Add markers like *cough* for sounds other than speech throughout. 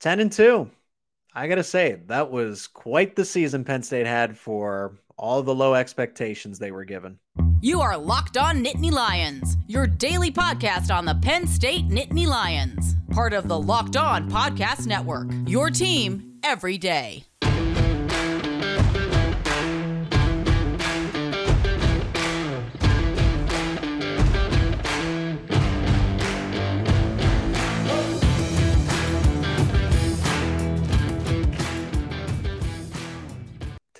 10 and 2. I got to say, that was quite the season Penn State had for all the low expectations they were given. You are Locked On Nittany Lions, your daily podcast on the Penn State Nittany Lions, part of the Locked On Podcast Network. Your team every day.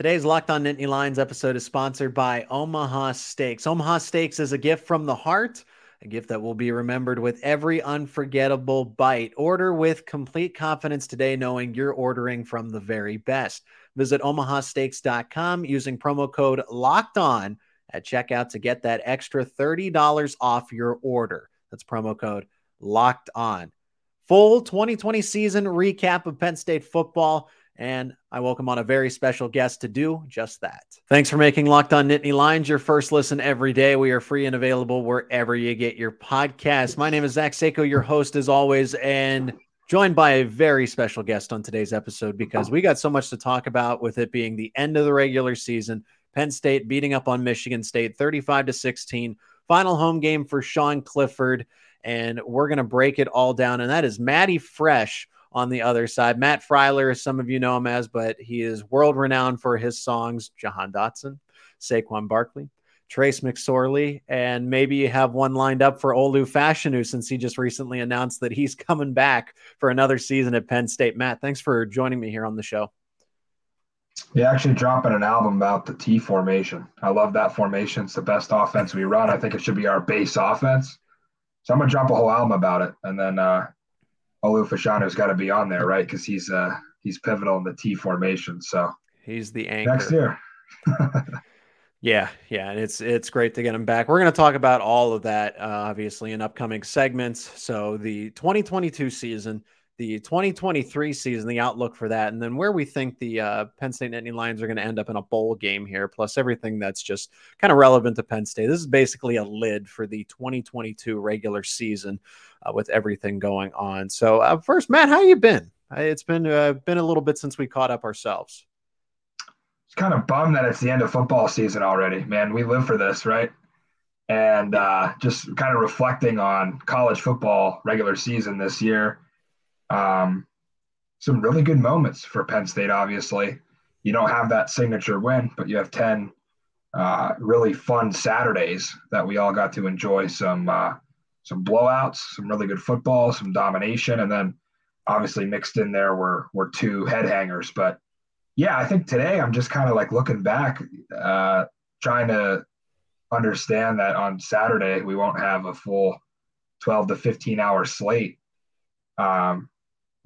Today's Locked On Nittany Lions episode is sponsored by Omaha Steaks. Omaha Steaks is a gift from the heart, a gift that will be remembered with every unforgettable bite. Order with complete confidence today, knowing you're ordering from the very best. Visit omahasteaks.com using promo code Locked On at checkout to get that extra $30 off your order. That's promo code Locked On. Full 2020 season recap of Penn State football and I welcome on a very special guest to do just that. Thanks for making Locked On Nittany Lions your first listen every day. We are free and available wherever you get your podcast. My name is Zach Seiko, your host as always, and joined by a very special guest on today's episode because we got so much to talk about with it being the end of the regular season. Penn State beating up on Michigan State 35 to 16. Final home game for Sean Clifford. And we're going to break it all down. And that is Matty Fresh on the other side. Matt Freiler, some of you know him as, but he is world renowned for his songs Jahan Dotson, Saquon Barkley, Trace McSorley, and maybe you have one lined up for Olu Fashanu since he just recently announced that he's *laughs* coming back for another season at Penn State. Matt, thanks for joining me here on the show. Yeah, actually dropping an album about the T formation. I love that formation. It's the best offense we run. I think it should be our base offense. So I'm gonna drop a whole album about it, and then uh, Olu Fashanu's got to be on there, right? Because he's uh he's pivotal in the T formation. So he's the anchor next year. *laughs* yeah, yeah, and it's it's great to get him back. We're going to talk about all of that, uh, obviously, in upcoming segments. So the 2022 season the 2023 season, the outlook for that, and then where we think the uh, Penn State Nittany Lions are going to end up in a bowl game here, plus everything that's just kind of relevant to Penn State. This is basically a lid for the 2022 regular season uh, with everything going on. So, uh, first, Matt, how you been? It's been uh, been a little bit since we caught up ourselves. It's kind of bummed that it's the end of football season already, man. We live for this, right? And uh, just kind of reflecting on college football regular season this year um, some really good moments for Penn State, obviously. You don't have that signature win, but you have 10 uh, really fun Saturdays that we all got to enjoy some uh, some blowouts, some really good football, some domination, and then obviously mixed in there were were two head hangers. But yeah, I think today I'm just kind of like looking back, uh, trying to understand that on Saturday we won't have a full 12 to 15 hour slate. Um,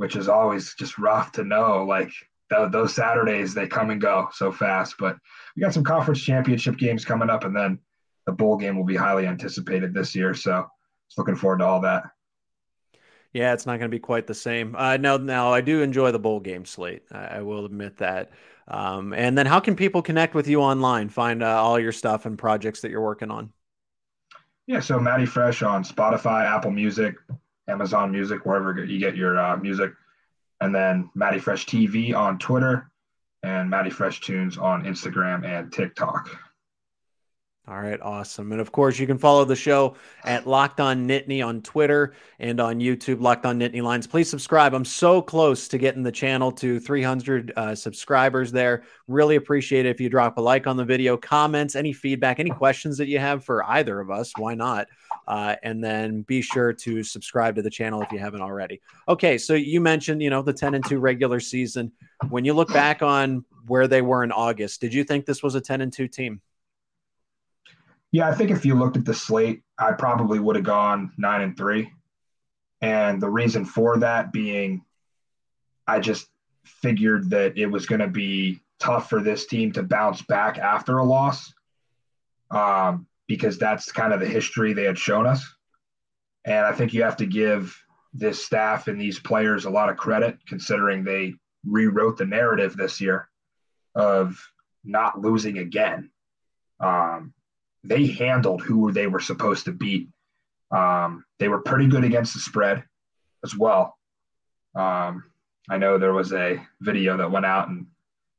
which is always just rough to know. Like th- those Saturdays, they come and go so fast. But we got some conference championship games coming up, and then the bowl game will be highly anticipated this year. So just looking forward to all that. Yeah, it's not going to be quite the same. Uh, no, now I do enjoy the bowl game slate. I, I will admit that. Um, and then, how can people connect with you online? Find uh, all your stuff and projects that you're working on. Yeah, so Matty Fresh on Spotify, Apple Music, Amazon Music, wherever you get your uh, music. And then Matty Fresh TV on Twitter and Matty Fresh Tunes on Instagram and TikTok. All right, awesome. And of course, you can follow the show at Locked On Nittany on Twitter and on YouTube, Locked On Nittany Lions. Please subscribe. I'm so close to getting the channel to 300 uh, subscribers there. Really appreciate it if you drop a like on the video, comments, any feedback, any questions that you have for either of us. Why not? Uh, and then be sure to subscribe to the channel if you haven't already. Okay, so you mentioned, you know, the 10 and 2 regular season. When you look back on where they were in August, did you think this was a 10 and 2 team? Yeah, I think if you looked at the slate, I probably would have gone nine and three. And the reason for that being, I just figured that it was going to be tough for this team to bounce back after a loss um, because that's kind of the history they had shown us. And I think you have to give this staff and these players a lot of credit considering they rewrote the narrative this year of not losing again. Um, they handled who they were supposed to beat. Um, they were pretty good against the spread as well. Um, I know there was a video that went out and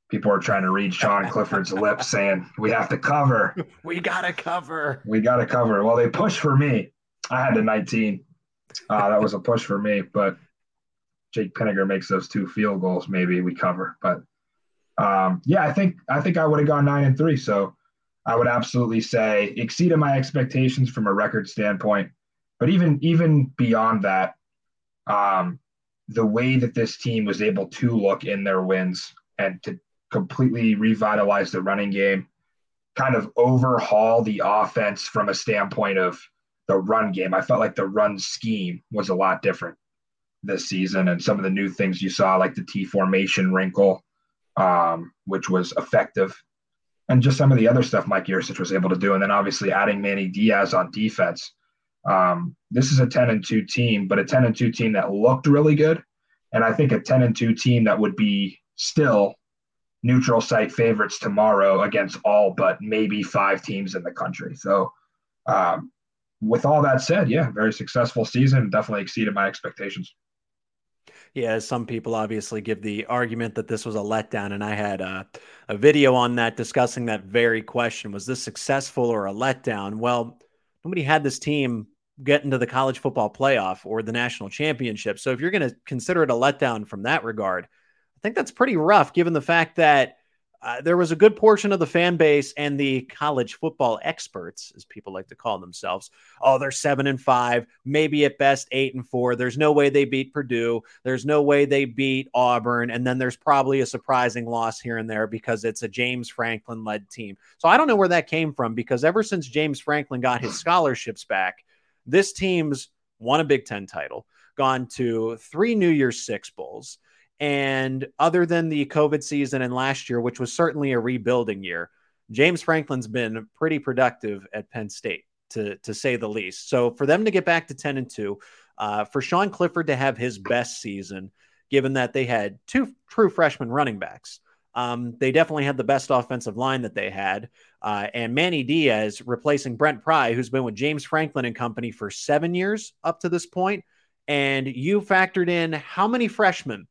people were trying to read Sean Clifford's lips *laughs* saying, We have to cover. *laughs* We got to cover. We got to cover. Well, they pushed for me. I had a 19. Uh, that was a push for me, but Jake Pinegar makes those two field goals. Maybe we cover. But um, yeah, I think I think I would have gone nine and three. So I would absolutely say exceeded my expectations from a record standpoint. But even even beyond that, um, the way that this team was able to look in their wins and to completely revitalize the running game, kind of overhaul the offense from a standpoint of the run game. I felt like the run scheme was a lot different this season, and some of the new things you saw, like the T formation wrinkle, um, which was effective, and just some of the other stuff Mike Yurcich was able to do, and then obviously adding Manny Diaz on defense. Um, this is a 10 and 2 team, but a 10 and 2 team that looked really good. And I think a 10 and 2 team that would be still neutral site favorites tomorrow against all but maybe five teams in the country. So, um, with all that said, yeah, very successful season. Definitely exceeded my expectations. Yeah, some people obviously give the argument that this was a letdown, and I had a, a video on that discussing that very question: was this successful or a letdown? Well, nobody had this team get into the college football playoff or the national championship. So if you're going to consider it a letdown from that regard, I think that's pretty rough, given the fact that uh, there was a good portion of the fan base and the college football experts, as people like to call themselves. Oh, they're seven and five, maybe at best eight and four. There's no way they beat Purdue. There's no way they beat Auburn. And then there's probably a surprising loss here and there because it's a James Franklin led team. So I don't know where that came from because ever since James Franklin got his scholarships back, this team's won a Big Ten title, gone to three New Year's Six Bowls and other than the COVID season and last year, which was certainly a rebuilding year, James Franklin's been pretty productive at Penn State, to, to say the least. So for them to get back to 10 and 2, uh, for Sean Clifford to have his best season, given that they had two true freshman running backs. Um, they definitely had the best offensive line that they had. Uh, and Manny Diaz replacing Brent Pry, who's been with James Franklin and company for seven years up to this point. And you factored in how many freshmen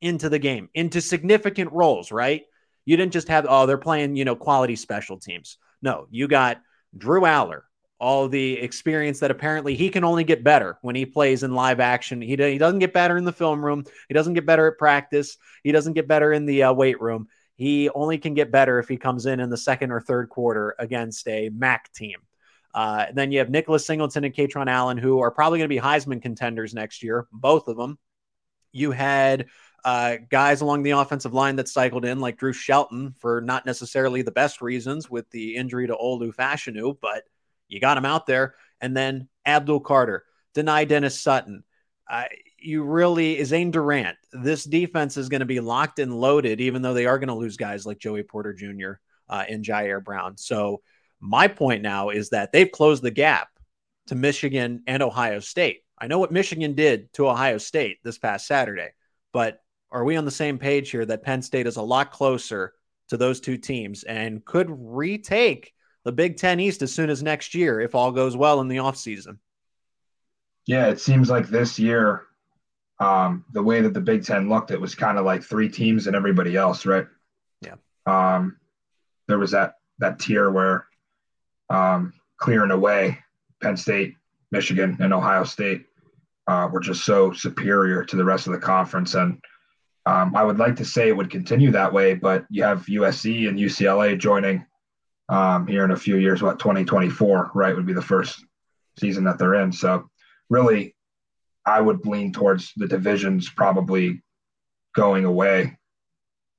into the game, into significant roles, right? You didn't just have, oh, they're playing, you know, quality special teams. No, you got Drew Allar, all the experience that apparently he can only get better when he plays in live action. He, he doesn't get better in the film room. He doesn't get better at practice. He doesn't get better in the uh, weight room. He only can get better if he comes in in the second or third quarter against a MAC team. Uh, then you have Nicholas Singleton and Kaytron Allen, who are probably going to be Heisman contenders next year, both of them. You had uh, guys along the offensive line that cycled in, like Drew Shelton, for not necessarily the best reasons with the injury to Olu Fashanu, but you got him out there. And then Abdul Carter, Dani Dennis Sutton. Uh, you really, Zane Durant, this defense is going to be locked and loaded, even though they are going to lose guys like Joey Porter Jr. Uh, and Ji'Ayir Brown. So, my point now is that they've closed the gap to Michigan and Ohio State. I know what Michigan did to Ohio State this past Saturday, but are we on the same page here that Penn State is a lot closer to those two teams and could retake the Big Ten East as soon as next year if all goes well in the offseason? Yeah, it seems like this year, um, the way that the Big Ten looked, it was kind of like three teams and everybody else, right? Yeah. Um, there was that that tier where um, clearing away Penn State, Michigan, and Ohio State uh, were just so superior to the rest of the conference, and um, I would like to say it would continue that way, but you have USC and UCLA joining um, here in a few years. What 2024, right, would be the first season that they're in. So really, I would lean towards the divisions probably going away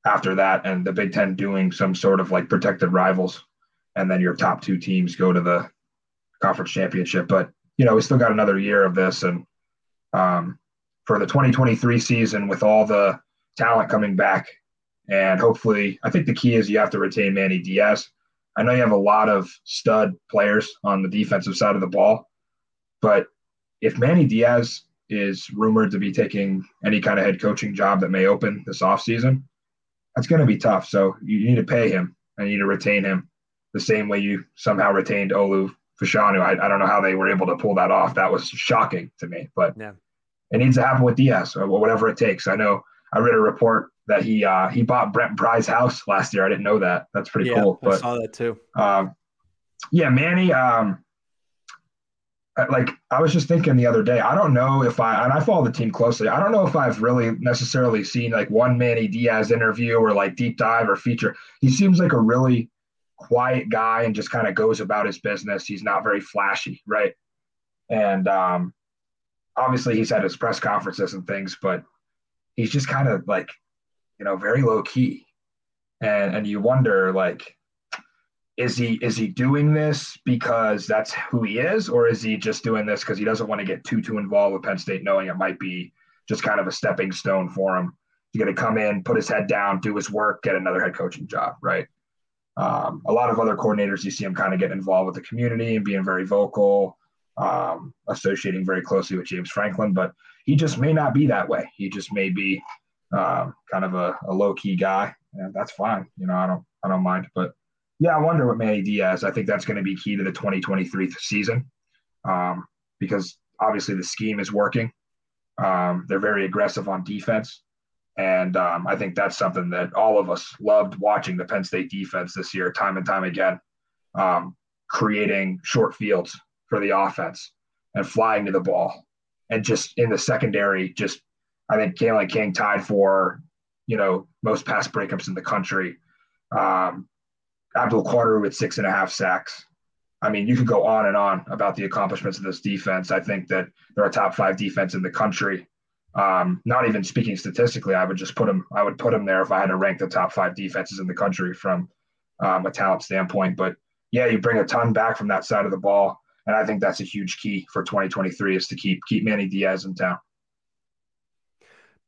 after that, and the Big Ten doing some sort of like protected rivals, and then your top two teams go to the conference championship. But you know, we still got another year of this, and um, for the 2023 season with all the talent coming back. And hopefully, I think the key is you have to retain Manny Diaz. I know you have a lot of stud players on the defensive side of the ball, but if Manny Diaz is rumored to be taking any kind of head coaching job that may open this offseason, that's going to be tough. So you need to pay him and you need to retain him the same way you somehow retained Olu Fashanu. I, I don't know how they were able to pull that off. That was shocking to me, but yeah. it needs to happen with Diaz or whatever it takes. I know I read a report that he uh, he bought Brent Pry's house last year. I didn't know that. That's pretty yeah, cool. But, I saw that too. Um, yeah, Manny. Um, like I was just thinking the other day, I don't know if I and I follow the team closely. I don't know if I've really necessarily seen like one Manny Diaz interview or like deep dive or feature. He seems like a really quiet guy and just kind of goes about his business. He's not very flashy, right? And um, obviously he's had his press conferences and things, but he's just kind of like, you know, very low key. And and you wonder like is he is he doing this because that's who he is? Or is he just doing this because he doesn't want to get too too involved with penn state knowing it might be just kind of a stepping stone for him? He's going to come in put his head down do his work get another head coaching job right? Um, a lot of other coordinators you see him kind of getting involved with the community and being very vocal um, associating very closely with james franklin but he just may not be that way he just may be um, kind of a, a low-key guy and that's fine you know i don't i don't mind but yeah, I wonder what Manny Diaz. I think that's going to be key to the 2023 season um, because obviously the scheme is working. Um, they're very aggressive on defense. And um, I think that's something that all of us loved watching the Penn State defense this year, time and time again, um, creating short fields for the offense and flying to the ball. And just in the secondary, just I think Kalen King tied for, you know, most pass breakups in the country. Um, Abdul Carter with six and a half sacks. I mean, you could go on and on about the accomplishments of this defense. I think that they're a top five defense in the country. Um, not even speaking statistically, I would just put them. I would put them there if I had to rank the top five defenses in the country from um, a talent standpoint. But yeah, you bring a ton back from that side of the ball, and I think that's a huge key for 2023 is to keep keep Manny Diaz in town.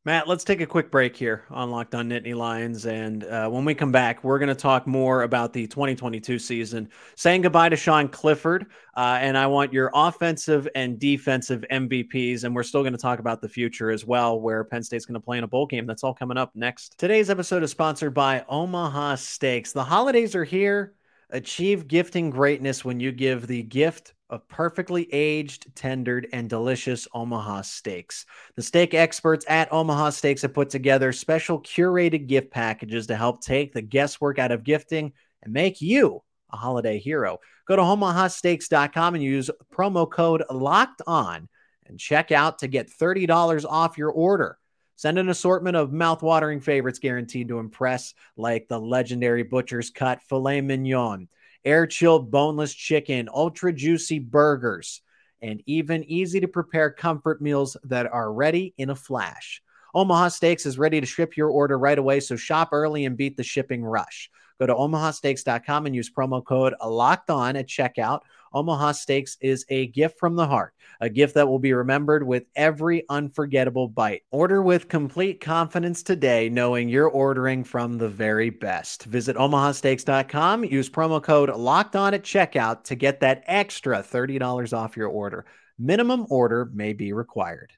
Matt, let's take a quick break here on Locked On Nittany Lions. And uh, when we come back, we're going to talk more about the 2022 season, saying goodbye to Sean Clifford. Uh, and I want your offensive and defensive MVPs. And we're still going to talk about the future as well, where Penn State's going to play in a bowl game. That's all coming up next. Today's episode is sponsored by Omaha Steaks. The holidays are here. Achieve gifting greatness when you give the gift of perfectly aged, tendered, and delicious Omaha steaks. The steak experts at Omaha Steaks have put together special curated gift packages to help take the guesswork out of gifting and make you a holiday hero. Go to omahasteaks.com and use promo code locked on and check out to get $30 off your order. Send an assortment of mouth-watering favorites guaranteed to impress, like the legendary Butcher's Cut filet mignon air chilled boneless chicken, ultra juicy burgers, and even easy to prepare comfort meals that are ready in a flash. Omaha Steaks is ready to ship your order right away, so shop early and beat the shipping rush. Go to omahasteaks.com and use promo code locked on at checkout Omaha Steaks is a gift from the heart, a gift that will be remembered with every unforgettable bite. Order with complete confidence today, knowing you're ordering from the very best. Visit omahasteaks.com, use promo code locked on at checkout to get that extra $30 off your order. Minimum order may be required.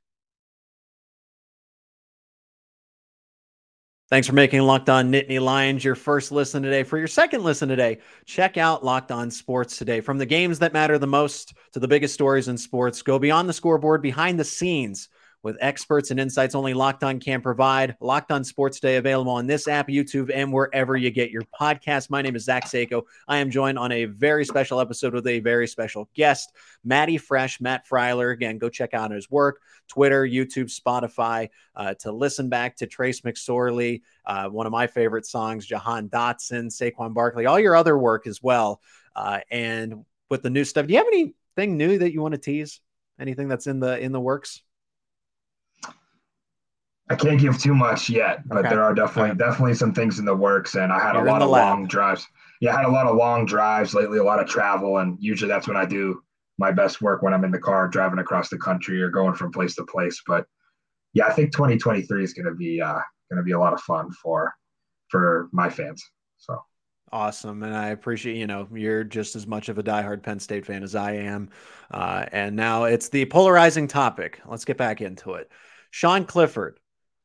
Thanks for making Locked On Nittany Lions your first listen today. For your second listen today, check out Locked On Sports today. From the games that matter the most to the biggest stories in sports, go beyond the scoreboard, behind the scenes with experts and insights only Locked On can provide. Locked On Sports Day available on this app, YouTube, and wherever you get your podcast. My name is Zach Seiko. I am joined on a very special episode with a very special guest, Matty Fresh, Matt Freiler. Again, go check out his work, Twitter, YouTube, Spotify, uh, to listen back to Trace McSorley, uh, one of my favorite songs, Jahan Dotson, Saquon Barkley, all your other work as well. Uh, and with the new stuff, do you have anything new that you want to tease? Anything that's in the in the works? I can't give too much yet, but okay. there are definitely okay. definitely some things in the works, and I had You're a lot of lab. long drives. Yeah, I had a lot of long drives lately, a lot of travel, and usually that's when I do my best work when I'm in the car driving across the country or going from place to place. But yeah, I think 2023 is going to be uh, going to be a lot of fun for for my fans. So awesome, and I appreciate you know you're just as much of a diehard Penn State fan as I am, uh, and now it's the polarizing topic. Let's get back into it. Sean Clifford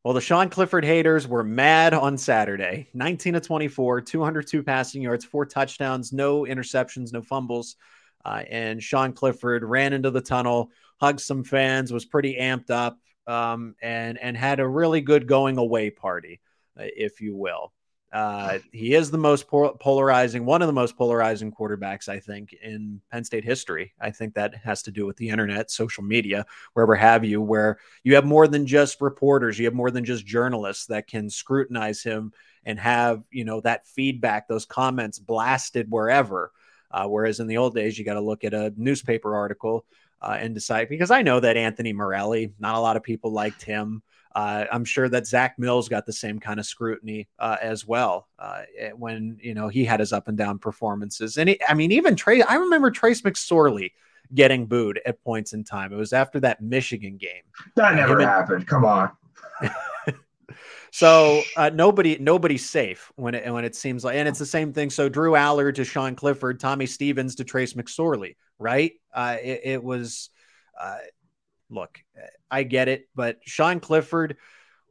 well, the Sean Clifford haters were mad on Saturday 19 to 24, 202 passing yards, four touchdowns, no interceptions, no fumbles. Uh, and Sean Clifford ran into the tunnel, hugged some fans, was pretty amped up. um, and and had a really good going away party, uh, if you will. Uh, he is the most polarizing, one of the most polarizing quarterbacks, I think, in Penn State history. I think that has to do with the internet, social media, wherever have you, where you have more than just reporters, you have more than just journalists that can scrutinize him and have, you know, that feedback, those comments blasted wherever. Uh, whereas in the old days, you got to look at a newspaper article uh, and decide because I know that Anthony Morelli, not a lot of people liked him. Uh, I'm sure that Zack Mills got the same kind of scrutiny uh, as well uh, eh, when you know he had his up and down performances. And he, I mean, even Trey, I remember Trace McSorley getting booed at points in time. It was after that Michigan game. That never happened. Come on. *laughs* so uh, nobody nobody's safe when it when it seems like, and it's the same thing. So Drew Allar to Sean Clifford, Tommy Stevens to Trace McSorley, right? Uh, it, it was uh, look, I get it, but Sean Clifford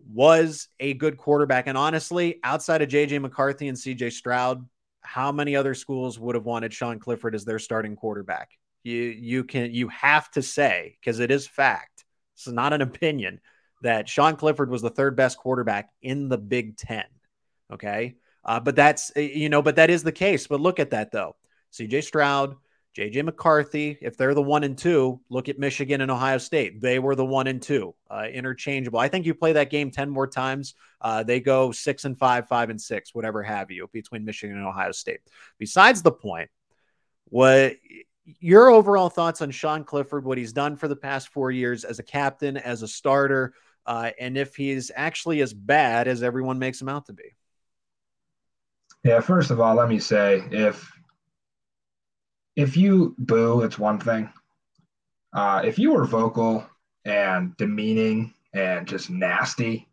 was a good quarterback. And honestly, outside of JJ McCarthy and CJ Stroud, how many other schools would have wanted Sean Clifford as their starting quarterback? You you can you have to say because it is fact. It's not an opinion that Sean Clifford was the third best quarterback in the Big Ten. Okay, uh, but that's you know, but that is the case. But look at that though. CJ Stroud, JJ McCarthy, if they're the one and two, look at Michigan and Ohio State. They were the one and two, uh, interchangeable. I think you play that game 10 more times. Uh, they go six and five, five and six, whatever have you, between Michigan and Ohio State. Besides the point, what your overall thoughts on Sean Clifford, what he's done for the past four years as a captain, as a starter, uh, and if he's actually as bad as everyone makes him out to be? Yeah, first of all, let me say if if you boo, it's one thing. Uh, if you were vocal and demeaning and just nasty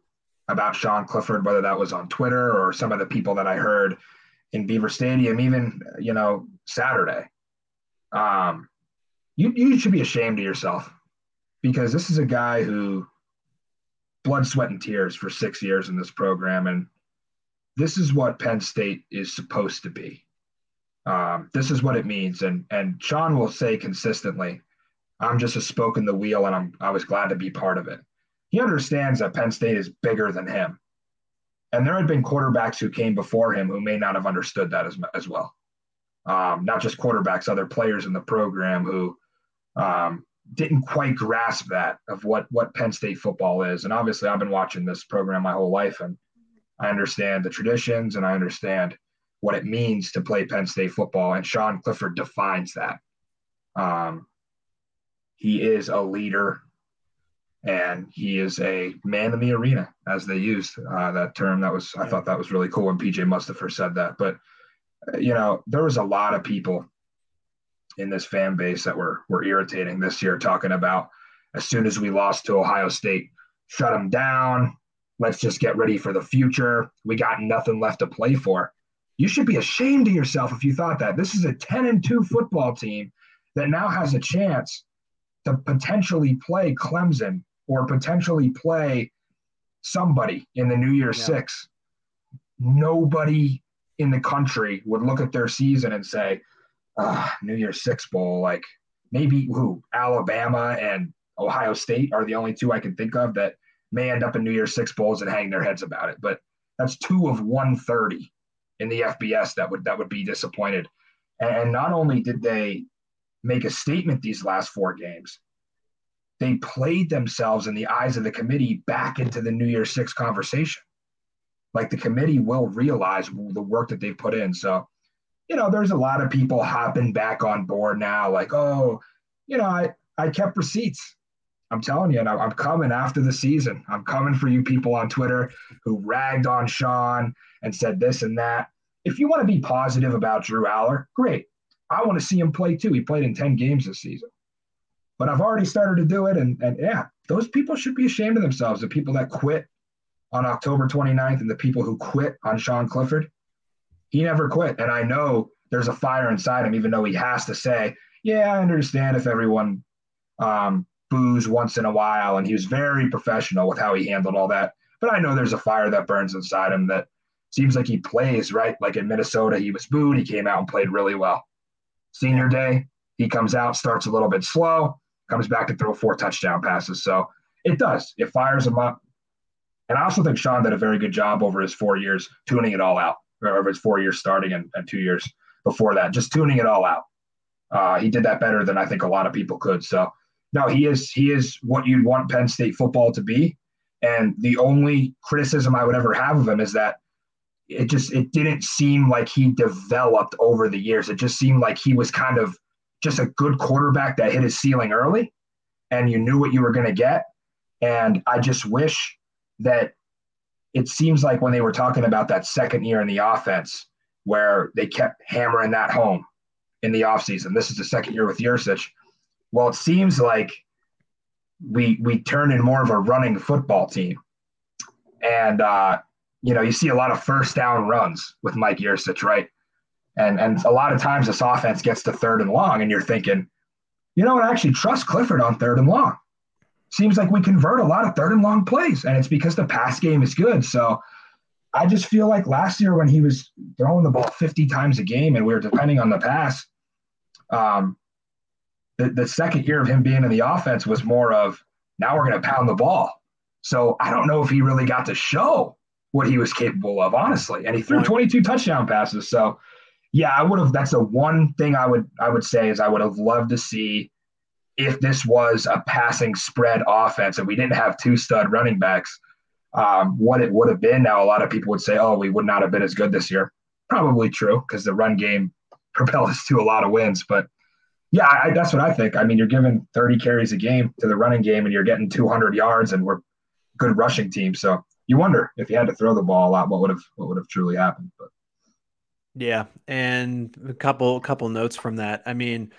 about Sean Clifford, whether that was on Twitter or some of the people that I heard in Beaver Stadium, even you know Saturday, um, you you should be ashamed of yourself because this is a guy who blood, sweat, and tears for six years in this program, and this is what Penn State is supposed to be um, this is what it means. And and Sean will say consistently, I'm just a spoke in the wheel and I'm I was glad to be part of it. He understands that Penn State is bigger than him. And there had been quarterbacks who came before him who may not have understood that as, as well. Um, not just quarterbacks, other players in the program who um, didn't quite grasp that of what what Penn State football is. And obviously, I've been watching this program my whole life, and I understand the traditions and I understand what it means to play Penn State football, and Sean Clifford defines that. Um, he is a leader, and he is a man in the arena, as they used uh, that term. That was I thought that was really cool when PJ Mustipher said that. But uh, you know, there was a lot of people in this fan base that were were irritating this year, talking about as soon as we lost to Ohio State, shut them down. Let's just get ready for the future. We got nothing left to play for. You should be ashamed of yourself if you thought that. This is a 10 and 2 football team that now has a chance to potentially play Clemson or potentially play somebody in the New Year yeah. Six. Nobody in the country would look at their season and say, ah, New Year Six Bowl, like maybe who? Alabama and Ohio State are the only two I can think of that may end up in New Year Six Bowls and hang their heads about it. But that's two of 130 in the FBS that would that would be disappointed. And not only did they make a statement these last four games, they played themselves in the eyes of the committee back into the New Year Six conversation. Like the committee will realize the work that they've put in. So, you know, there's a lot of people hopping back on board now, like, oh, you know, I, I kept receipts. I'm telling you, and I'm coming after the season. I'm coming for you people on Twitter who ragged on Sean and said this and that. If you want to be positive about Drew Allar, great. I want to see him play too. He played in 10 games this season. But I've already started to do it. And, and yeah, those people should be ashamed of themselves. The people that quit on October 29th and the people who quit on Sean Clifford. He never quit. And I know there's a fire inside him, even though he has to say, yeah, I understand if everyone um, boos once in a while. And he was very professional with how he handled all that. But I know there's a fire that burns inside him that seems like he plays right. Like in Minnesota, he was booed. He came out and played really well. Senior day, he comes out, starts a little bit slow, comes back to throw four touchdown passes. So It does. It fires him up. And I also think Sean did a very good job over his four years tuning it all out, or over his four years starting and, and two years before that, just tuning it all out. Uh, he did that better than I think a lot of people could. So no, he is he is what you'd want Penn State football to be. And the only criticism I would ever have of him is that it just it didn't seem like he developed over the years. It just seemed like he was kind of just a good quarterback that hit his ceiling early and you knew what you were going to get. And I just wish that it seems like when they were talking about that second year in the offense where they kept hammering that home in the offseason. This is the second year with Yurcich. Well, it seems like we we turned in more of a running football team. And uh, you know, you see a lot of first down runs with Mike Yurcich, right? And and a lot of times this offense gets to third and long, and you're thinking, you know, I actually trust Clifford on third and long. Seems like we convert a lot of third and long plays, and it's because the pass game is good. So I just feel like last year when he was throwing the ball 50 times a game and we were depending on the pass, um, the, the second year of him being in the offense was more of now we're going to pound the ball. So I don't know if he really got to show what he was capable of, honestly. And he threw 22 touchdown passes. So yeah, I would have. That's the one thing I would I would say is I would have loved to see if this was a passing spread offense and we didn't have two stud running backs. Um, what it would have been. Now a lot of people would say, "Oh, we would not have been as good this year." Probably true because the run game *laughs* propelled us to a lot of wins. But yeah, I, that's what I think. I mean, you're giving 30 carries a game to the running game, and you're getting 200 yards, and we're good rushing team. So you wonder if you had to throw the ball a lot, what would have what would have truly happened. But yeah, and a couple couple notes from that. I mean,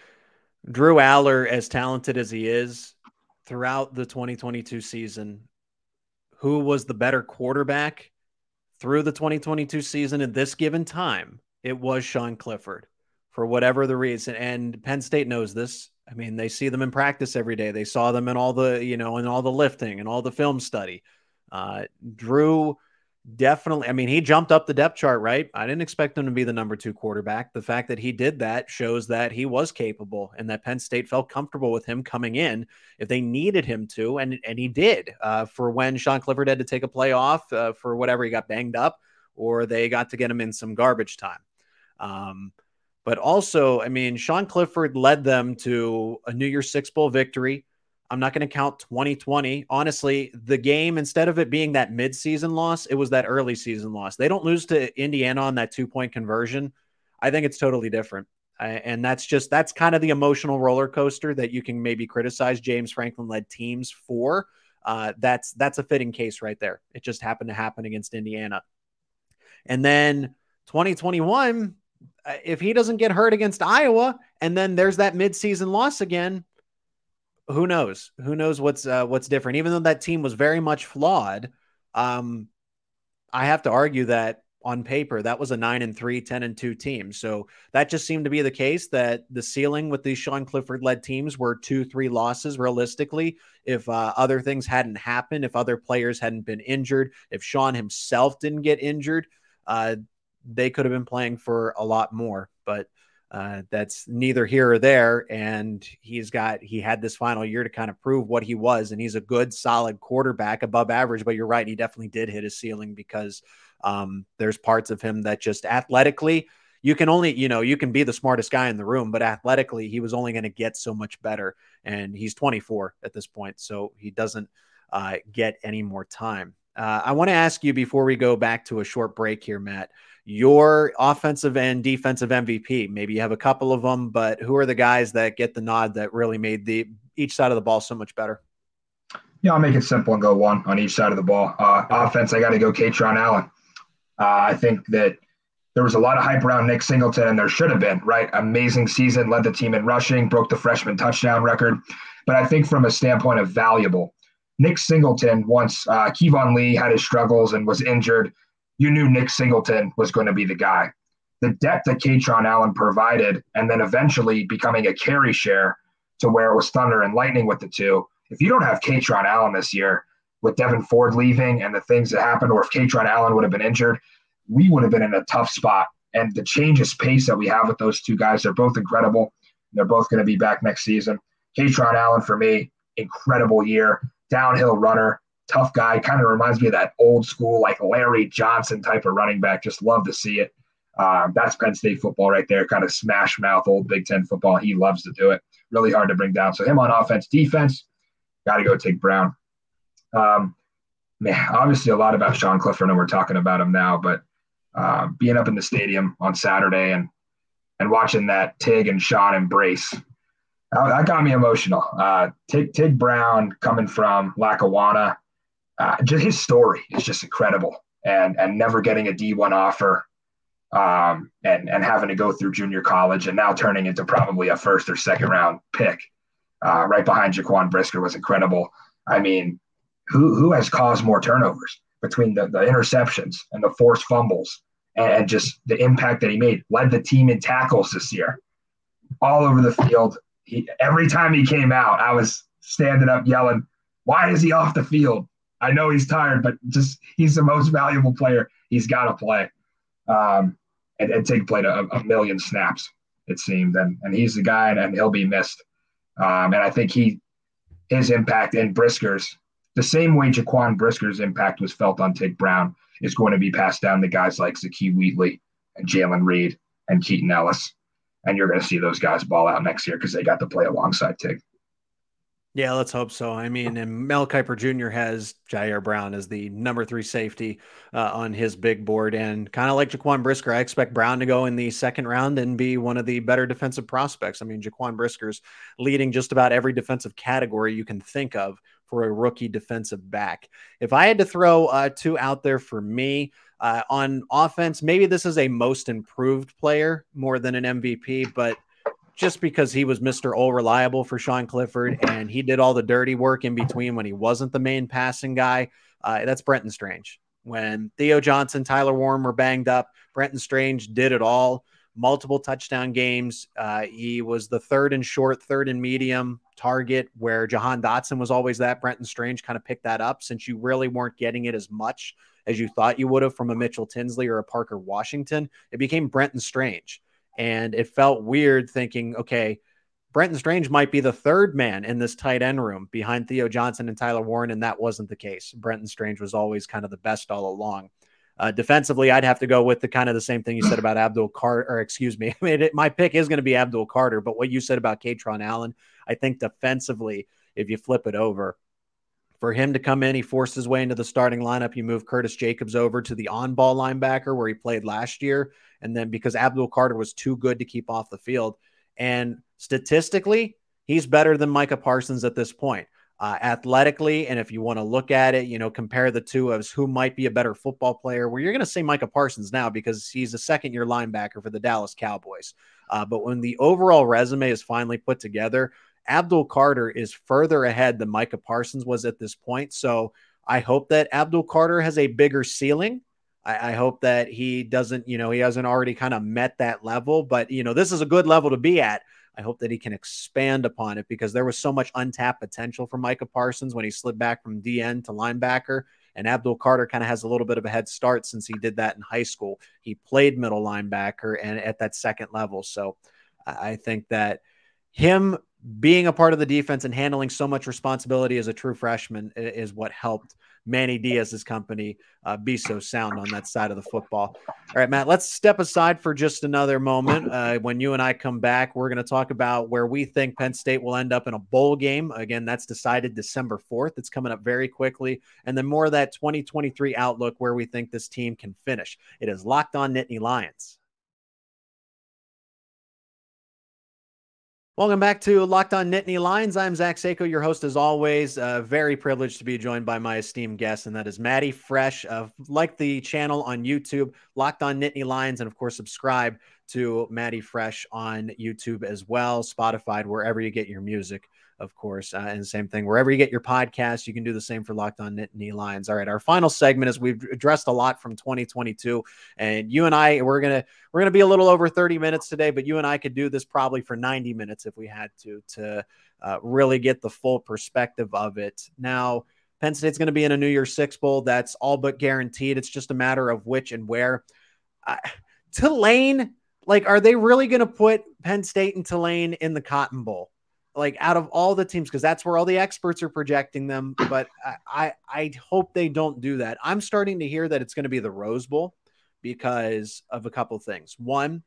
Drew Allar, as talented as he is, throughout the 2022 season, who was the better quarterback through the 2022 season at this given time? It was Sean Clifford for whatever the reason. And Penn State knows this. I mean, they see them in practice every day. They saw them in all the, you know, in all the lifting and all the film study. Uh, Drew definitely, I mean, he jumped up the depth chart, right? I didn't expect him to be the number two quarterback. The fact that he did that shows that he was capable and that Penn State felt comfortable with him coming in if they needed him to. And, and he did uh, for when Sean Clifford had to take a play off uh, for whatever he got banged up or they got to get him in some garbage time. Um, but also, I mean, Sean Clifford led them to a New Year's Six Bowl victory. I'm not going to count 2020. Honestly, the game, instead of it being that midseason loss, it was that early season loss. They don't lose to Indiana on that two point conversion. I think it's totally different. and that's just, that's kind of the emotional roller coaster that you can maybe criticize James Franklin led teams for. Uh, that's, that's a fitting case right there. It just happened to happen against Indiana. And then 2021, uh, if he doesn't get hurt against Iowa, and then there's that midseason loss again, who knows? Who knows what's uh, what's different? Even though that team was very much flawed, um, I have to argue that on paper that was a 9 and 3 10 and 2 team so that just seemed to be the case that the ceiling with these sean clifford led teams were two three losses realistically if uh, other things hadn't happened if other players hadn't been injured if sean himself didn't get injured uh, they could have been playing for a lot more but uh, that's neither here or there. And he's got, he had this final year to kind of prove what he was. And he's a good, solid quarterback above average. But you're right. He definitely did hit his ceiling because um, there's parts of him that just athletically, you can only, you know, you can be the smartest guy in the room, but athletically, he was only going to get so much better. And he's 24 at this point. So he doesn't uh, get any more time. Uh, I want to ask you before we go back to a short break here, Matt your offensive and defensive MVP. Maybe you have a couple of them, but who are the guys that get the nod that really made the each side of the ball so much better? Yeah, I'll make it simple and go one on each side of the ball. Uh, offense, I got to go Kaytron Allen. Uh, I think that there was a lot of hype around Nick Singleton, and there should have been, right? Amazing season, led the team in rushing, broke the freshman touchdown record. But I think from a standpoint of valuable, Nick Singleton, once uh, Keyvone Lee had his struggles and was injured, you knew Nick Singleton was going to be the guy. The depth that Kaytron Allen provided, and then eventually becoming a carry share to where it was thunder and lightning with the two. If you don't have Kaytron Allen this year, with Devyn Ford leaving and the things that happened, or if Kaytron Allen would have been injured, we would have been in a tough spot. And the change of pace that we have with those two guys, they're both incredible. They're both going to be back next season. Kaytron Allen, for me, incredible year. downhill runner, tough guy. Kind of reminds me of that old school, like Larry Johnson type of running back. Just love to see it. Um, that's Penn State football right there, kind of smash mouth old Big Ten football. He loves to do it. Really hard to bring down. So him on offense, defense, got to go Tig Brown. Um, man, obviously a lot about Sean Clifford, and we're talking about him now, but uh, being up in the stadium on Saturday and and watching that Tig and Sean embrace, that, got me emotional. Uh, Tig Tig Brown coming from Lackawanna, uh, just his story is just incredible, and and never getting a D one offer um, and and having to go through junior college and now turning into probably a first or second round pick, uh, right behind Jaquan Brisker was incredible. I mean, who who has caused more turnovers between the, the interceptions and the forced fumbles and, and just the impact that he made? Led the team in tackles this year, all over the field. He, every time he came out, I was standing up yelling, "Why is he off the field?" I know he's tired, but just he's the most valuable player. He's got to play. Um, and, and Tig played a, a, million snaps, it seemed, and and he's the guy, and, and he'll be missed. Um, and I think he his impact in Brisker's the same way Jaquan Brisker's impact was felt on Tig Brown is going to be passed down to guys like Zakee Wheatley and Jaylen Reed and Keaton Ellis. And you're going to see those guys ball out next year because they got to play alongside Tig. Yeah, let's hope so. I mean, and Mel Kiper Jr. has Ji'Ayir Brown as the number three safety uh, on his big board. And kind of like Jaquan Brisker, I expect Brown to go in the second round and be one of the better defensive prospects. I mean, Jaquan Brisker's leading just about every defensive category you can think of for a rookie defensive back. If I had to throw uh, two out there for me, uh, on offense, maybe this is a most improved player more than an MVP, but just because he was Mr. All Reliable for Sean Clifford and he did all the dirty work in between when he wasn't the main passing guy. Uh, that's Brenton Strange. When Theo Johnson, Tyler Warren were banged up, Brenton Strange did it all. Multiple touchdown games. Uh, he was the third and short, third and medium target where Jahan Dotson was always that. Brenton Strange kind of picked that up since you really weren't getting it as much as you thought you would have from a Mitchell Tinsley or a Parker Washington. It became Brenton Strange. And it felt weird thinking, okay, Brenton Strange might be the third man in this tight end room behind Theo Johnson and Tyler Warren, and that wasn't the case. Brenton Strange was always kind of the best all along. Uh, defensively, I'd have to go with the kind of the same thing you said about Abdul Carter, or excuse me. *laughs* I mean, it, my pick is going to be Abdul Carter, but what you said about Kaytron Allen, I think defensively, if you flip it over, for him to come in, he forced his way into the starting lineup. You move Curtis Jacobs over to the on ball linebacker where he played last year. And then because Abdul Carter was too good to keep off the field. And statistically, he's better than Micah Parsons at this point. Uh, athletically, and if you want to look at it, you know, compare the two as who might be a better football player. Where you're going to say Micah Parsons now because he's a second year linebacker for the Dallas Cowboys. Uh, but when the overall resume is finally put together, Abdul Carter is further ahead than Micah Parsons was at this point. So I hope that Abdul Carter has a bigger ceiling. I, I hope that he doesn't, you know, he hasn't already kind of met that level, but, you know, this is a good level to be at. I hope that he can expand upon it because there was so much untapped potential for Micah Parsons when he slid back from DN to linebacker. And Abdul Carter kind of has a little bit of a head start since he did that in high school. He played middle linebacker and at that second level. So I think that him being a part of the defense and handling so much responsibility as a true freshman is what helped Manny Diaz's company uh, be so sound on that side of the football. All right, Matt, let's step aside for just another moment. Uh, when you and I come back, we're going to talk about where we think Penn State will end up in a bowl game. Again, that's decided December 4th. It's coming up very quickly. And then more of that 2023 outlook where we think this team can finish. It is locked on Nittany Lions. Welcome back to Locked On Nittany Lions. I'm Zach Seiko, your host as always. Uh, very privileged to be joined by my esteemed guest, and that is Matty Fresh. Like the channel on YouTube, Locked On Nittany Lions, and of course, subscribe to Matty Fresh on YouTube as well, Spotify, wherever you get your music of course. Uh, and same thing, wherever you get your podcast, you can do the same for Locked On Nittany Lions. All right, our final segment is we've addressed a lot from 2022, and you and I we're gonna we're gonna be a little over 30 minutes today, but you and I could do this probably for 90 minutes if we had to to uh, really get the full perspective of it. Now. Penn State's going to be in a New Year's Six Bowl. That's all but guaranteed. It's just a matter of which and where. Uh, Tulane, like, are they really going to put Penn State and Tulane in the Cotton Bowl? Like out of all the teams, because that's where all the experts are projecting them. But I, I, I hope they don't do that. I'm starting to hear that it's going to be the Rose Bowl because of a couple things. One,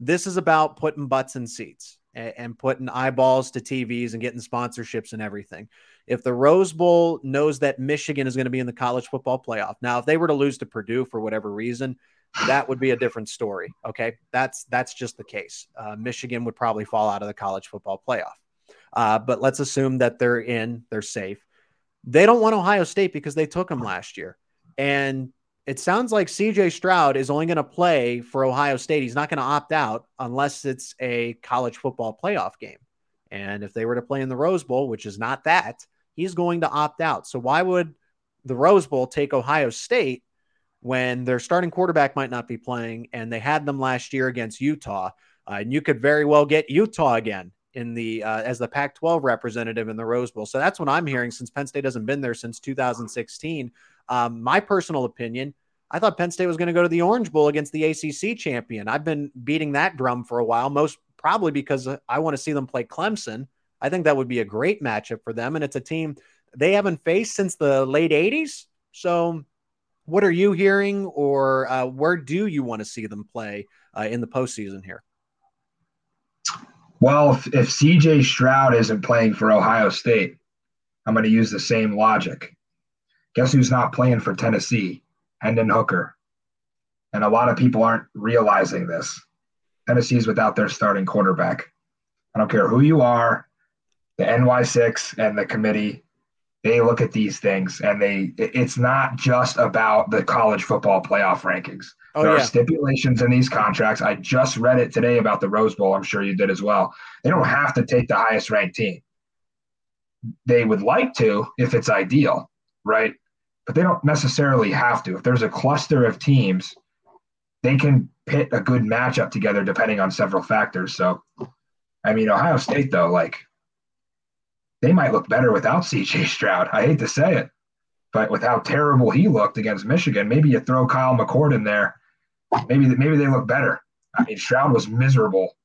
this is about putting butts in seats and, and putting eyeballs to TVs and getting sponsorships and everything. If the Rose Bowl knows that Michigan is going to be in the college football playoff, now if they were to lose to Purdue for whatever reason, that would be a different story. Okay, that's that's just the case. Uh, Michigan would probably fall out of the college football playoff. Uh, but let's assume that they're in, they're safe. They don't want Ohio State because they took them last year, and it sounds like CJ Stroud is only going to play for Ohio State. He's not going to opt out unless it's a college football playoff game. And if they were to play in the Rose Bowl, which is not that, he's going to opt out. So why would the Rose Bowl take Ohio State when their starting quarterback might not be playing and they had them last year against Utah? Uh, and you could very well get Utah again in the uh, as the Pac-12 representative in the Rose Bowl. So that's what I'm hearing since Penn State hasn't been there since 2016. Um, my personal opinion, I thought Penn State was going to go to the Orange Bowl against the ACC champion. I've been beating that drum for a while, most probably because I want to see them play Clemson. I think that would be a great matchup for them, and it's a team they haven't faced since the late 80s. So, what are you hearing, or uh, where do you want to see them play uh, in the postseason here? Well, if, if CJ Stroud isn't playing for Ohio State, I'm going to use the same logic. Guess who's not playing for Tennessee? Hendon Hooker. And a lot of people aren't realizing this. Tennessee's without their starting quarterback. I don't care who you are, the NY6 and the committee, they look at these things and they it's not just about the college football playoff rankings. Oh, there yeah. are stipulations in these contracts. I just read it today about the Rose Bowl. I'm sure you did as well. They don't have to take the highest ranked team. They would like to if it's ideal, right? But they don't necessarily have to. If there's a cluster of teams, they can pit a good matchup together depending on several factors. So, I mean, Ohio State, though, like they might look better without CJ Stroud. I hate to say it, but with how terrible he looked against Michigan, maybe you throw Kyle McCord in there. Maybe maybe they look better. I mean, Stroud was miserable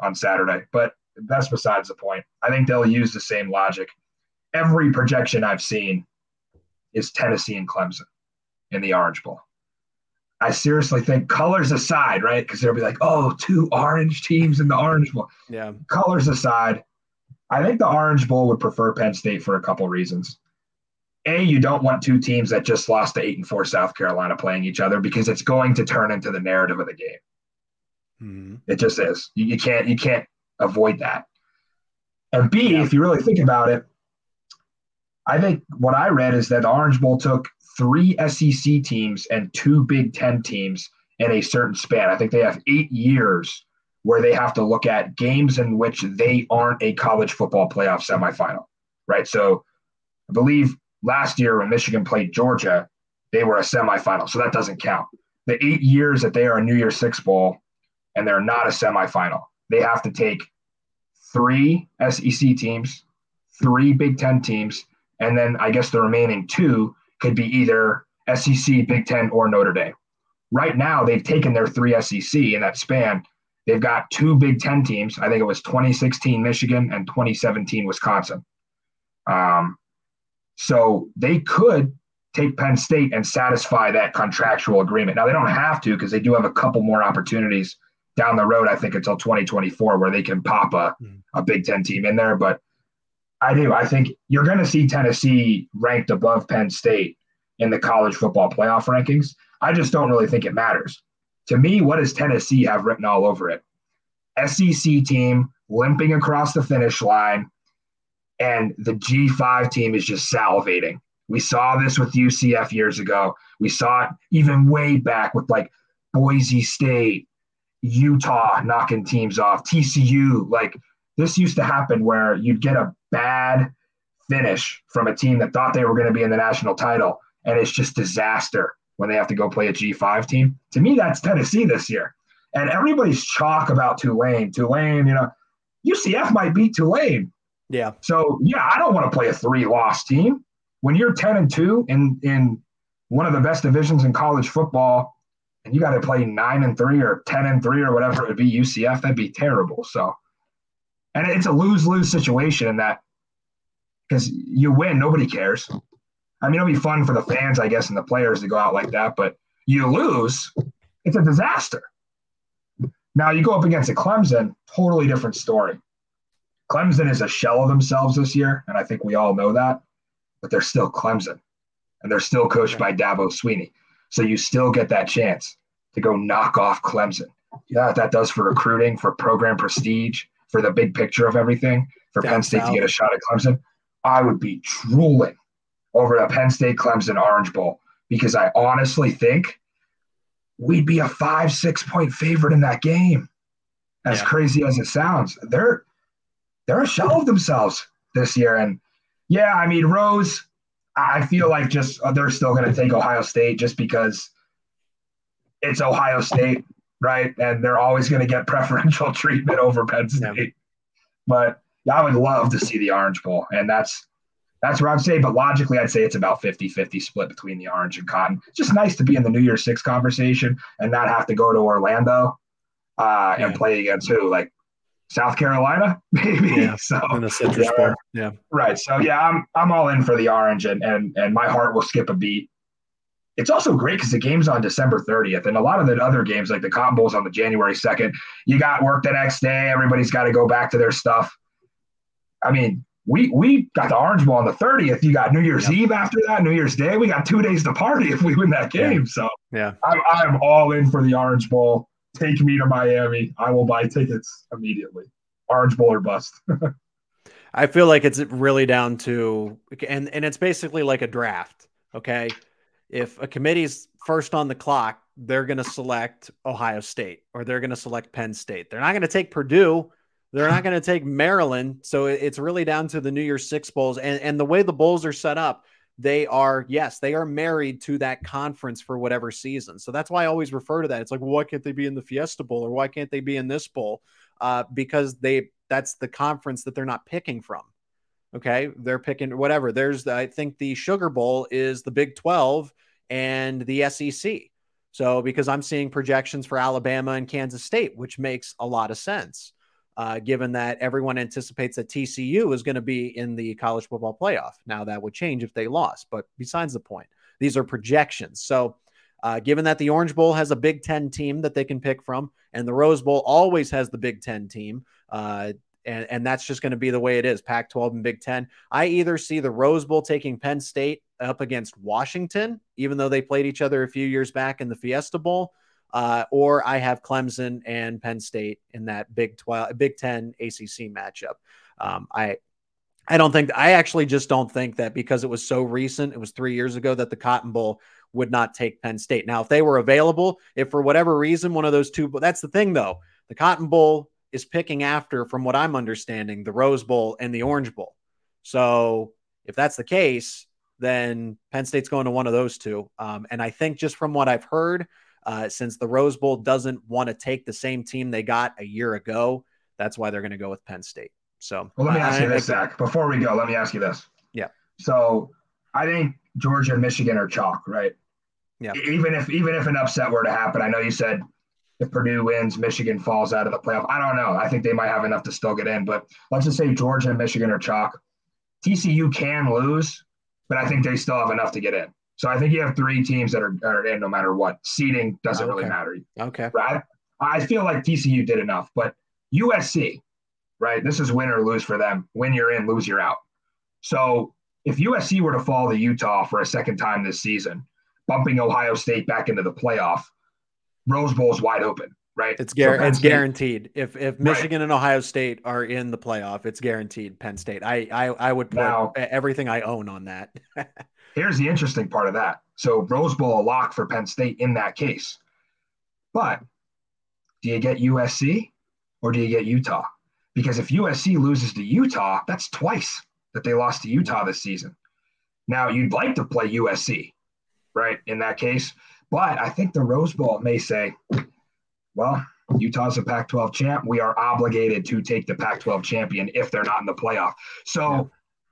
on Saturday, but that's besides the point. I think they'll use the same logic. Every projection I've seen is Tennessee and Clemson in the Orange Bowl. I seriously think colors aside, right? Because they'll be like, oh, two orange teams in the Orange Bowl. Yeah. Colors aside, I think the Orange Bowl would prefer Penn State for a couple reasons. A, you don't want two teams that just lost to eight and four South Carolina playing each other because it's going to turn into the narrative of the game. Mm-hmm. It just is. You, you can't you can't avoid that. And B, yeah. if you really think about it, I think what I read is that the Orange Bowl took three SEC teams and two Big Ten teams in a certain span. I think they have eight years where they have to look at games in which they aren't a college football playoff semifinal, right? So I believe last year when Michigan played Georgia, they were a semifinal. So that doesn't count. The eight years that they are a New Year's Six Bowl and they're not a semifinal, they have to take three SEC teams, three Big Ten teams, and then I guess the remaining two could be either SEC, Big Ten, or Notre Dame. Right now, they've taken their three SEC in that span. They've got two Big Ten teams. I think it was 2016 Michigan and 2017 Wisconsin. Um, so they could take Penn State and satisfy that contractual agreement. Now they don't have to because they do have a couple more opportunities down the road. I think until 2024 where they can pop a, mm. a Big Ten team in there. But I do. I think you're going to see Tennessee ranked above Penn State in the college football playoff rankings. I just don't really think it matters. To me, what does Tennessee have written all over it? SEC team limping across the finish line, and the G5 team is just salivating. We saw this with UCF years ago. We saw it even way back with like Boise State, Utah knocking teams off, TCU. Like this used to happen where you'd get a bad finish from a team that thought they were going to be in the national title, and it's just disaster when they have to go play a G5 team. To me, that's Tennessee this year. And everybody's chalk about Tulane. Tulane, you know, UCF might beat Tulane. Yeah. So yeah, I don't want to play a three-loss team. When you're 10 and 2 in in one of the best divisions in college football, and you got to play nine and three or 10 and three or whatever it would be, UCF, that'd be terrible. So And it's a lose lose situation in that because you win, nobody cares. I mean, it'll be fun for the fans, I guess, and the players to go out like that, but you lose, it's a disaster. Now you go up against a Clemson, totally different story. Clemson is a shell of themselves this year, and I think we all know that, but they're still Clemson, and they're still coached by Dabo Swinney. So you still get that chance to go knock off Clemson. Yeah, that does for recruiting, for program prestige, for the big picture of everything, for Penn State to get a shot at Clemson. I would be drooling over the Penn State Clemson Orange Bowl because I honestly think we'd be a five, six point favorite in that game. As yeah. crazy as it sounds, they're they're a shell of themselves this year. And yeah, I mean, Rose, I feel like just uh, they're still going to take Ohio State just because it's Ohio State, right? And they're always going to get *laughs* preferential treatment over Penn State. Yeah. But I would love to see the Orange Bowl, and that's that's where I'd say. But logically, I'd say it's about 50-50 split between the Orange and Cotton. It's just nice to be in the New Year's Six conversation and not have to go to Orlando uh, yeah. and play against who like South Carolina, *laughs* maybe. Yeah, so in the Citrus yeah, Bowl. Yeah. Right. So yeah, I'm I'm all in for the orange and and and my heart will skip a beat. It's also great because the game's on December 30th, and a lot of the other games, like the Cotton Bowl's on the January 2nd. You got work the next day. Everybody's got to go back to their stuff. I mean, we we got the Orange Bowl on the 30th. You got New Year's yep. Eve after that, New Year's Day. We got two days to party if we win that game. Yeah. So yeah, I'm I'm all in for the Orange Bowl take me to Miami. I will buy tickets immediately. Orange Bowl or bust. *laughs* I feel like it's really down to and and it's basically like a draft. Okay, if a committee's first on the clock, they're going to select Ohio State or they're going to select Penn State. They're not going to take Purdue. They're not going to take Maryland. So it's really down to the New Year's Six bowls and and the way the bowls are set up they are yes they are married to that conference for whatever season. So that's why i always refer to that. It's like why can't they be in the fiesta bowl or why can't they be in this bowl? Uh, because they that's the conference that they're not picking from okay? They're picking whatever. There's i think the sugar bowl is the big 12 and the sec so because i'm seeing projections for alabama and kansas state which makes a lot of sense uh, given that everyone anticipates that TCU is going to be in the college football playoff. Now, that would change if they lost, but besides the point, these are projections. So, uh, given that the Orange Bowl has a Big Ten team that they can pick from, and the Rose Bowl always has the Big Ten team, uh, and, and that's just going to be the way it is Pac 12 and Big Ten. I either see the Rose Bowl taking Penn State up against Washington, even though they played each other a few years back in the Fiesta Bowl, uh, or I have Clemson and Penn State in that Big Twelve, Big Ten ACC matchup. Um, I I don't think I actually just don't think that because it was so recent, it was three years ago that the Cotton Bowl would not take Penn State. Now, if they were available, if for whatever reason one of those two, that's the thing though, the Cotton Bowl is picking after, from what I'm understanding, the Rose Bowl and the Orange Bowl. So if that's the case, then Penn State's going to one of those two. Um, and I think just from what I've heard, uh, since the Rose Bowl doesn't want to take the same team they got a year ago, that's why they're going to go with Penn State. So, well, let me ask I, you this, Zach. Before we go, let me ask you this. Yeah. So, I think Georgia and Michigan are chalk, right? Yeah. Even if even if an upset were to happen, I know you said if Purdue wins, Michigan falls out of the playoff. I don't know. I think they might have enough to still get in, but let's just say Georgia and Michigan are chalk. TCU can lose, but I think they still have enough to get in. So I think you have three teams that are, are in no matter what. Seeding doesn't okay. really matter. Okay. Right. I feel like TCU did enough, but USC, right? This is win or lose for them. Win you're in, lose you're out. So if USC were to fall to Utah for a second time this season, bumping Ohio State back into the playoff, Rose Bowl is wide open, right? It's, gar- so it's guaranteed. If if Michigan right. and Ohio State are in the playoff, it's guaranteed Penn State. I I, I would put now, everything I own on that. *laughs* Here's the interesting part of that. So Rose Bowl a lock for Penn State in that case. But do you get USC or do you get Utah? Because if USC loses to Utah, that's twice that they lost to Utah this season. Now you'd like to play USC, right? In that case, but I think the Rose Bowl may say, well, Utah's a Pac 12 champ. We are obligated to take the Pac 12 champion if they're not in the playoff. So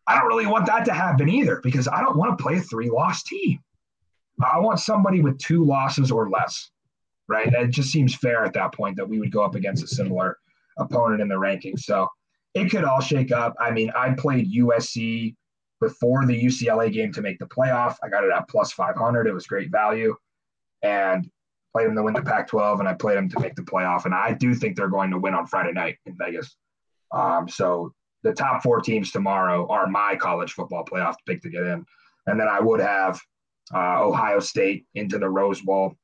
I don't really want that to happen either because I don't want to play a three loss team. I want somebody with two losses or less, right? It just seems fair at that point that we would go up against a similar opponent in the rankings. So it could all shake up. I mean, I played USC before the UCLA game to make the playoff. I got it at plus 500. It was great value. And played them to win the Pac 12, and I played them to make the playoff. And I do think they're going to win on Friday night in Vegas. Um, so the top four teams tomorrow are my college football playoff pick to get in. And then I would have uh, Ohio State into the Rose Bowl,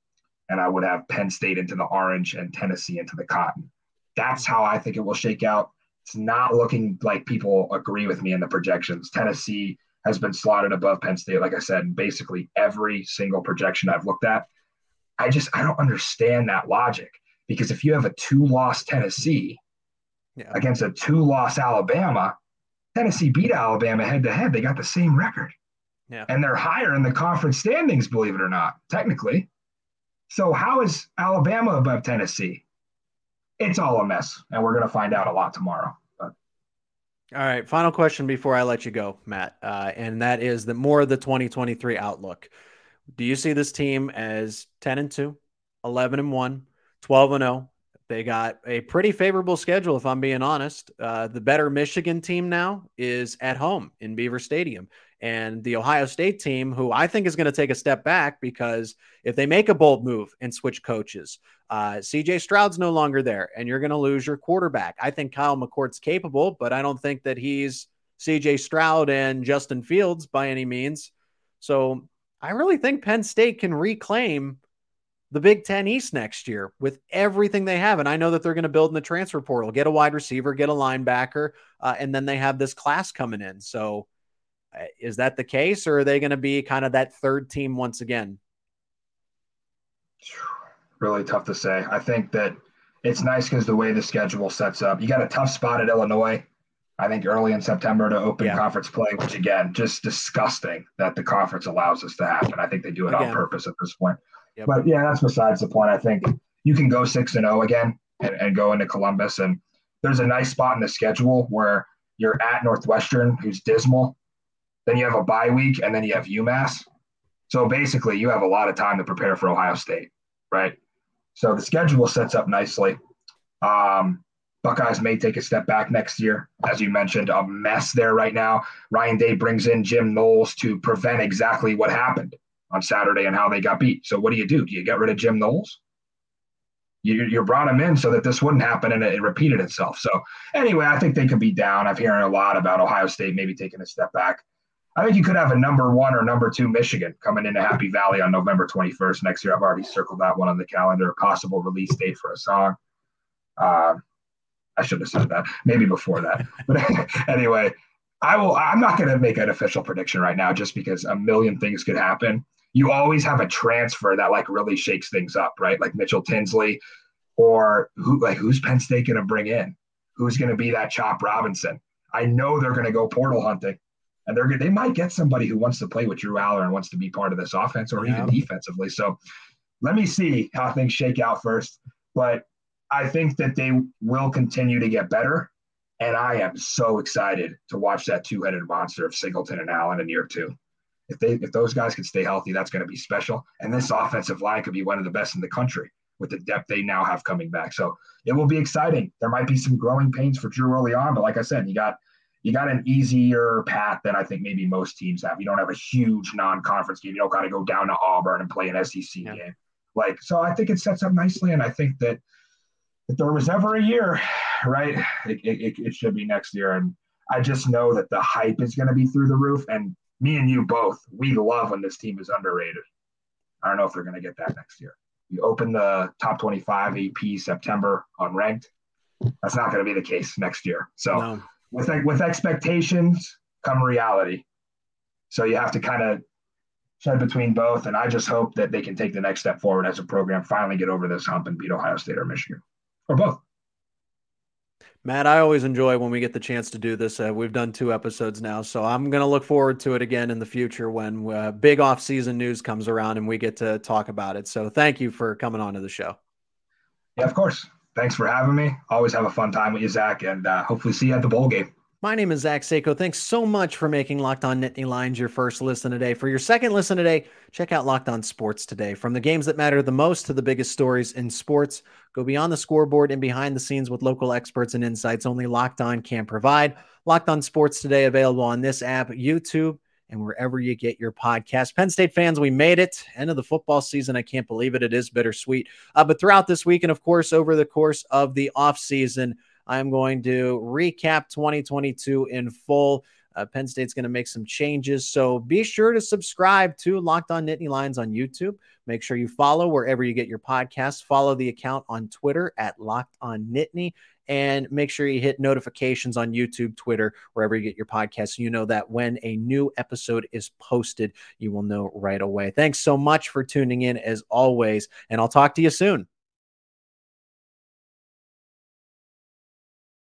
and I would have Penn State into the Orange and Tennessee into the Cotton. That's how I think it will shake out. It's not looking like people agree with me in the projections. Tennessee has been slotted above Penn State, like I said, basically every single projection I've looked at. I just I don't understand that logic because if you have a two-loss Tennessee yeah. against a two-loss Alabama, Tennessee beat Alabama head-to-head. They got the same record, yeah. and they're higher in the conference standings, believe it or not, technically. So how is Alabama above Tennessee? it's all a mess, and we're going to find out a lot tomorrow. But. All right, final question before I let you go, Matt, uh, and that is the more of the 2023 outlook. Do you see this team as 10 and 2, 11 and 1, 12 and 0? They got a pretty favorable schedule, if I'm being honest. Uh, the better Michigan team now is at home in Beaver Stadium. And the Ohio State team, who I think is going to take a step back because if they make a bold move and switch coaches, uh, CJ Stroud's no longer there, and you're going to lose your quarterback. I think Kyle McCord's capable, but I don't think that he's CJ Stroud and Justin Fields by any means. So I really think Penn State can reclaim the Big Ten East next year with everything they have. And I know that they're going to build in the transfer portal, get a wide receiver, get a linebacker, uh, and then they have this class coming in. So uh, is that the case, or are they going to be kind of that third team once again? Really tough to say. I think that it's nice because the way the schedule sets up, you got a tough spot at Illinois. I think early in September to open yeah. conference play, which again, just disgusting that the conference allows this to happen. I think they do it again. on purpose at this point. Yep. But yeah, that's besides the point. I think you can go six and zero oh again and, and go into Columbus, and there's a nice spot in the schedule where you're at Northwestern, who's dismal, then you have a bye week, and then you have UMass. So basically, you have a lot of time to prepare for Ohio State, right? So the schedule sets up nicely. Um, Buckeyes may take a step back next year. As you mentioned, a mess there right now. Ryan Day brings in Jim Knowles to prevent exactly what happened on Saturday and how they got beat. So what do you do? Do you get rid of Jim Knowles? You, you brought him in so that this wouldn't happen and it, it repeated itself. So anyway, I think they could be down. I've hearing a lot about Ohio State maybe taking a step back. I think you could have a number one or number two Michigan coming into Happy Valley on November 21st next year. I've already circled that one on the calendar. Possible release date for a song. Uh, I should have said that maybe before that. But *laughs* anyway, I will. I'm not going to make an official prediction right now, just because a million things could happen. You always have a transfer that like really shakes things up, right? Like Mitchell Tinsley, or who like who's Penn State going to bring in? Who's going to be that Chop Robinson? I know they're going to go portal hunting and they're they might get somebody who wants to play with Drew Allar and wants to be part of this offense or yeah. even defensively. So let me see how things shake out first. But I think that they will continue to get better. And I am so excited to watch that two-headed monster of Singleton and Allen in year two. If they if those guys can stay healthy, that's going to be special. And this offensive line could be one of the best in the country with the depth they now have coming back. So it will be exciting. There might be some growing pains for Drew early on, but like I said, you got you got an easier path than I think maybe most teams have. You don't have a huge non-conference game. You don't got to go down to Auburn and play an SEC yeah. game. Like, so I think it sets up nicely. And I think that if there was ever a year, right, it, it, it should be next year. And I just know that the hype is going to be through the roof. And me and you both, we love when this team is underrated. I don't know if they're going to get that next year. You open the top 25 AP September unranked. That's not going to be the case next year. So no with with expectations come reality. So you have to kind of shed between both. And I just hope that they can take the next step forward as a program, finally get over this hump and beat Ohio State or Michigan or both. Matt, I always enjoy when we get the chance to do this. Uh, we've done two episodes now, so I'm going to look forward to it again in the future when uh, big off-season news comes around and we get to talk about it. So thank you for coming on to the show. Yeah, of course thanks for having me. Always have a fun time with you, Zach, and uh, hopefully see you at the bowl game. My name is Zach Seyko. Thanks so much for making Locked On Nittany Lions your first listen today. For your second listen today, check out Locked On Sports today. From the games that matter the most to the biggest stories in sports, go beyond the scoreboard and behind the scenes with local experts and insights only Locked On can provide. Locked On Sports today available on this app, YouTube, and wherever you get your podcast. Penn State fans, we made it. End of the football season. I can't believe it. It is bittersweet. Uh, but throughout this week, and of course, over the course of the offseason, season I'm going to recap 2022 in full. Uh, Penn State's going to make some changes. So be sure to subscribe to Locked On Nittany Lions on YouTube. Make sure you follow wherever you get your podcasts. Follow the account on Twitter at Locked On Nittany. And make sure you hit notifications on YouTube, Twitter, wherever you get your podcasts. You know that when a new episode is posted, you will know right away. Thanks so much for tuning in as always. And I'll talk to you soon.